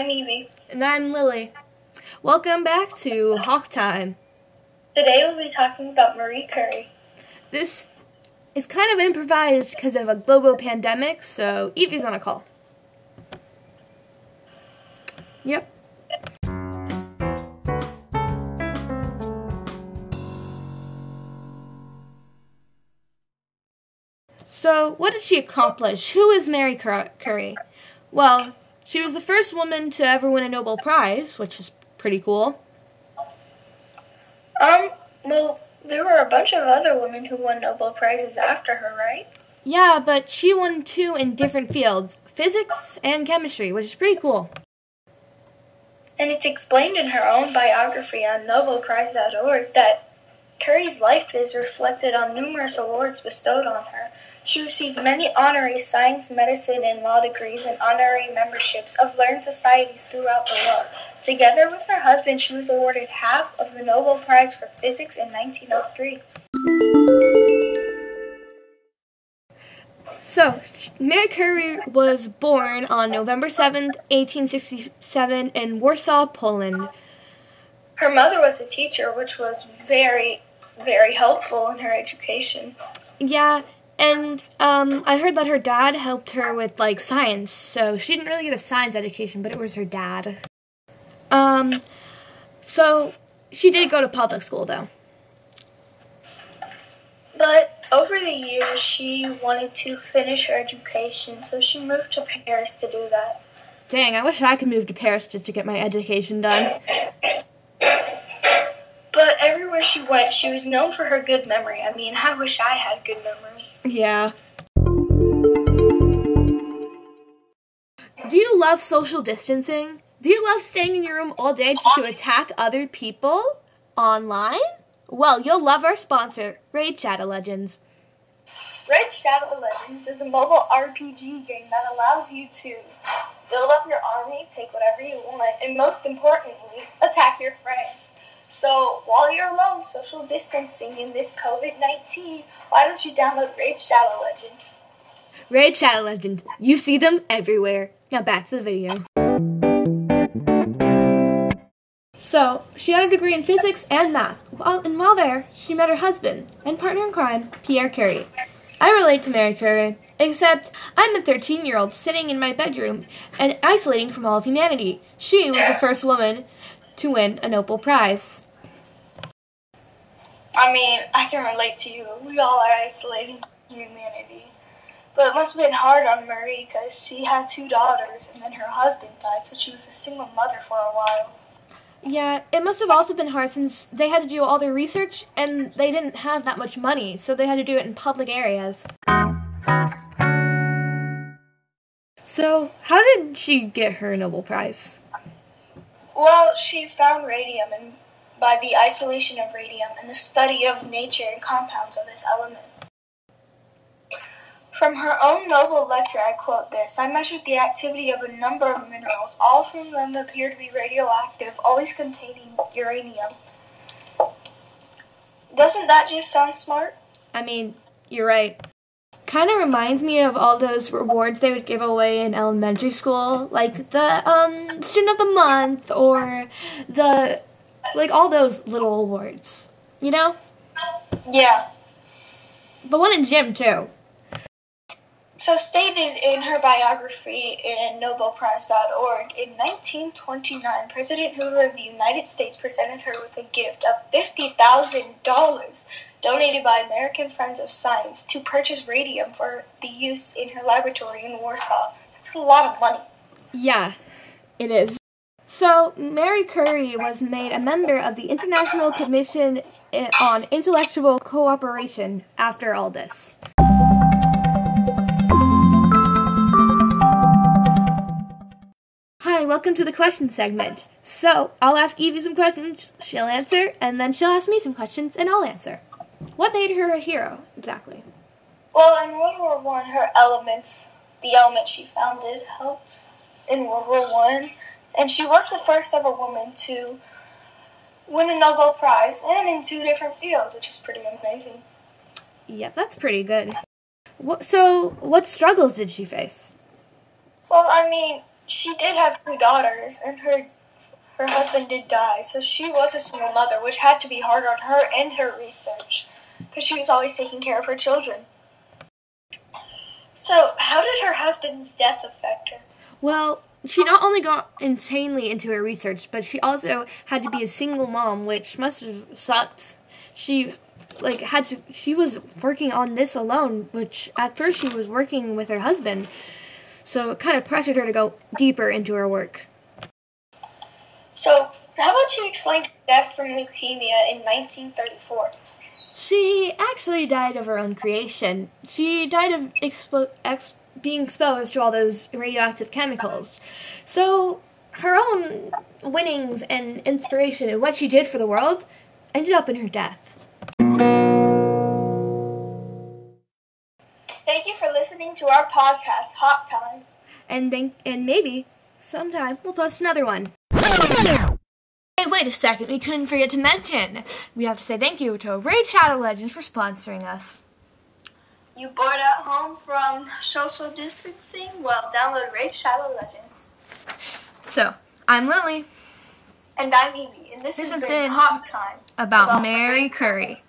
I'm Evie. And I'm Lily. Welcome back to Hawk Time. Today we'll be talking about Marie Curie. This is kind of improvised because of a global pandemic, so Evie's on a call. Yep. So, what did she accomplish? Who is Mary Curie? Well, she was the first woman to ever win a Nobel Prize, which is pretty cool. Um, well, there were a bunch of other women who won Nobel Prizes after her, right? Yeah, but she won two in different fields physics and chemistry, which is pretty cool. And it's explained in her own biography on NobelPrize.org that Curie's life is reflected on numerous awards bestowed on her. She received many honorary science, medicine, and law degrees and honorary memberships of learned societies throughout the world. Together with her husband, she was awarded half of the Nobel Prize for Physics in 1903. So, Mary Curie was born on November 7, 1867, in Warsaw, Poland. Her mother was a teacher, which was very, very helpful in her education. Yeah, and um, I heard that her dad helped her with like science, so she didn't really get a science education, but it was her dad. Um, so she did go to public school though. But over the years, she wanted to finish her education, so she moved to Paris to do that. Dang, I wish I could move to Paris just to get my education done. She went, she was known for her good memory. I mean, I wish I had good memory. Yeah. Do you love social distancing? Do you love staying in your room all day just to attack other people online? Well, you'll love our sponsor, Raid Shadow Legends. Raid Shadow Legends is a mobile RPG game that allows you to build up your army, take whatever you want, and most importantly, attack your friends. So while you're alone, social distancing in this COVID 19, why don't you download Raid Shadow Legends? Raid Shadow Legends. You see them everywhere. Now back to the video. So, she had a degree in physics and math. While, and while there, she met her husband and partner in crime, Pierre Curie. I relate to Mary Curie, except I'm a 13 year old sitting in my bedroom and isolating from all of humanity. She was the first woman to win a Nobel Prize. I mean, I can relate to you. We all are isolating humanity. But it must have been hard on Marie because she had two daughters and then her husband died, so she was a single mother for a while. Yeah, it must have also been hard since they had to do all their research and they didn't have that much money, so they had to do it in public areas. So, how did she get her Nobel Prize? Well, she found radium and by the isolation of radium and the study of nature and compounds of this element. From her own Nobel lecture, I quote this I measured the activity of a number of minerals. All of them appear to be radioactive, always containing uranium. Doesn't that just sound smart? I mean, you're right. Kind of reminds me of all those rewards they would give away in elementary school, like the um, student of the month or the like all those little awards. You know? Yeah. The one in gym too. So stated in her biography in NobelPrize.org, in 1929, President Hoover of the United States presented her with a gift of $50,000 donated by American Friends of Science to purchase radium for the use in her laboratory in Warsaw. That's a lot of money. Yeah, it is. So, Mary Curie was made a member of the International Commission eh, on Intellectual Cooperation after all this. Hi, welcome to the question segment. So, I'll ask Evie some questions, she'll answer, and then she'll ask me some questions, and I'll answer. What made her a hero, exactly? Well, in World War One, her elements, the element she founded, helped in World War One, and she was the first ever woman to win a Nobel Prize, and in two different fields, which is pretty amazing. Yeah, that's pretty good. So, what struggles did she face? Well, I mean, she did have two daughters, and her her husband did die, so she was a single mother, which had to be hard on her and her research, because she was always taking care of her children. So, how did her husband's death affect her? Well, she not only got insanely into her research, but she also had to be a single mom, which must have sucked. She like had to she was working on this alone, which at first she was working with her husband. So it kind of pressured her to go deeper into her work. So, how about you explain death from leukemia in 1934? She actually died of her own creation. She died of expo- ex- being exposed to all those radioactive chemicals. So her own winnings and inspiration and what she did for the world ended up in her death. Thank you for listening to our podcast, Hot Time. And and maybe sometime we'll post another one. Hey, wait a second, we couldn't forget to mention. We have to say thank you to Raid Shadow Legends for sponsoring us. You bored at home from social distancing? Well, download Raid Shadow Legends. So, I'm Lily And I'm Evie, and this, This has has been been Hot Time. about About Mary Curry.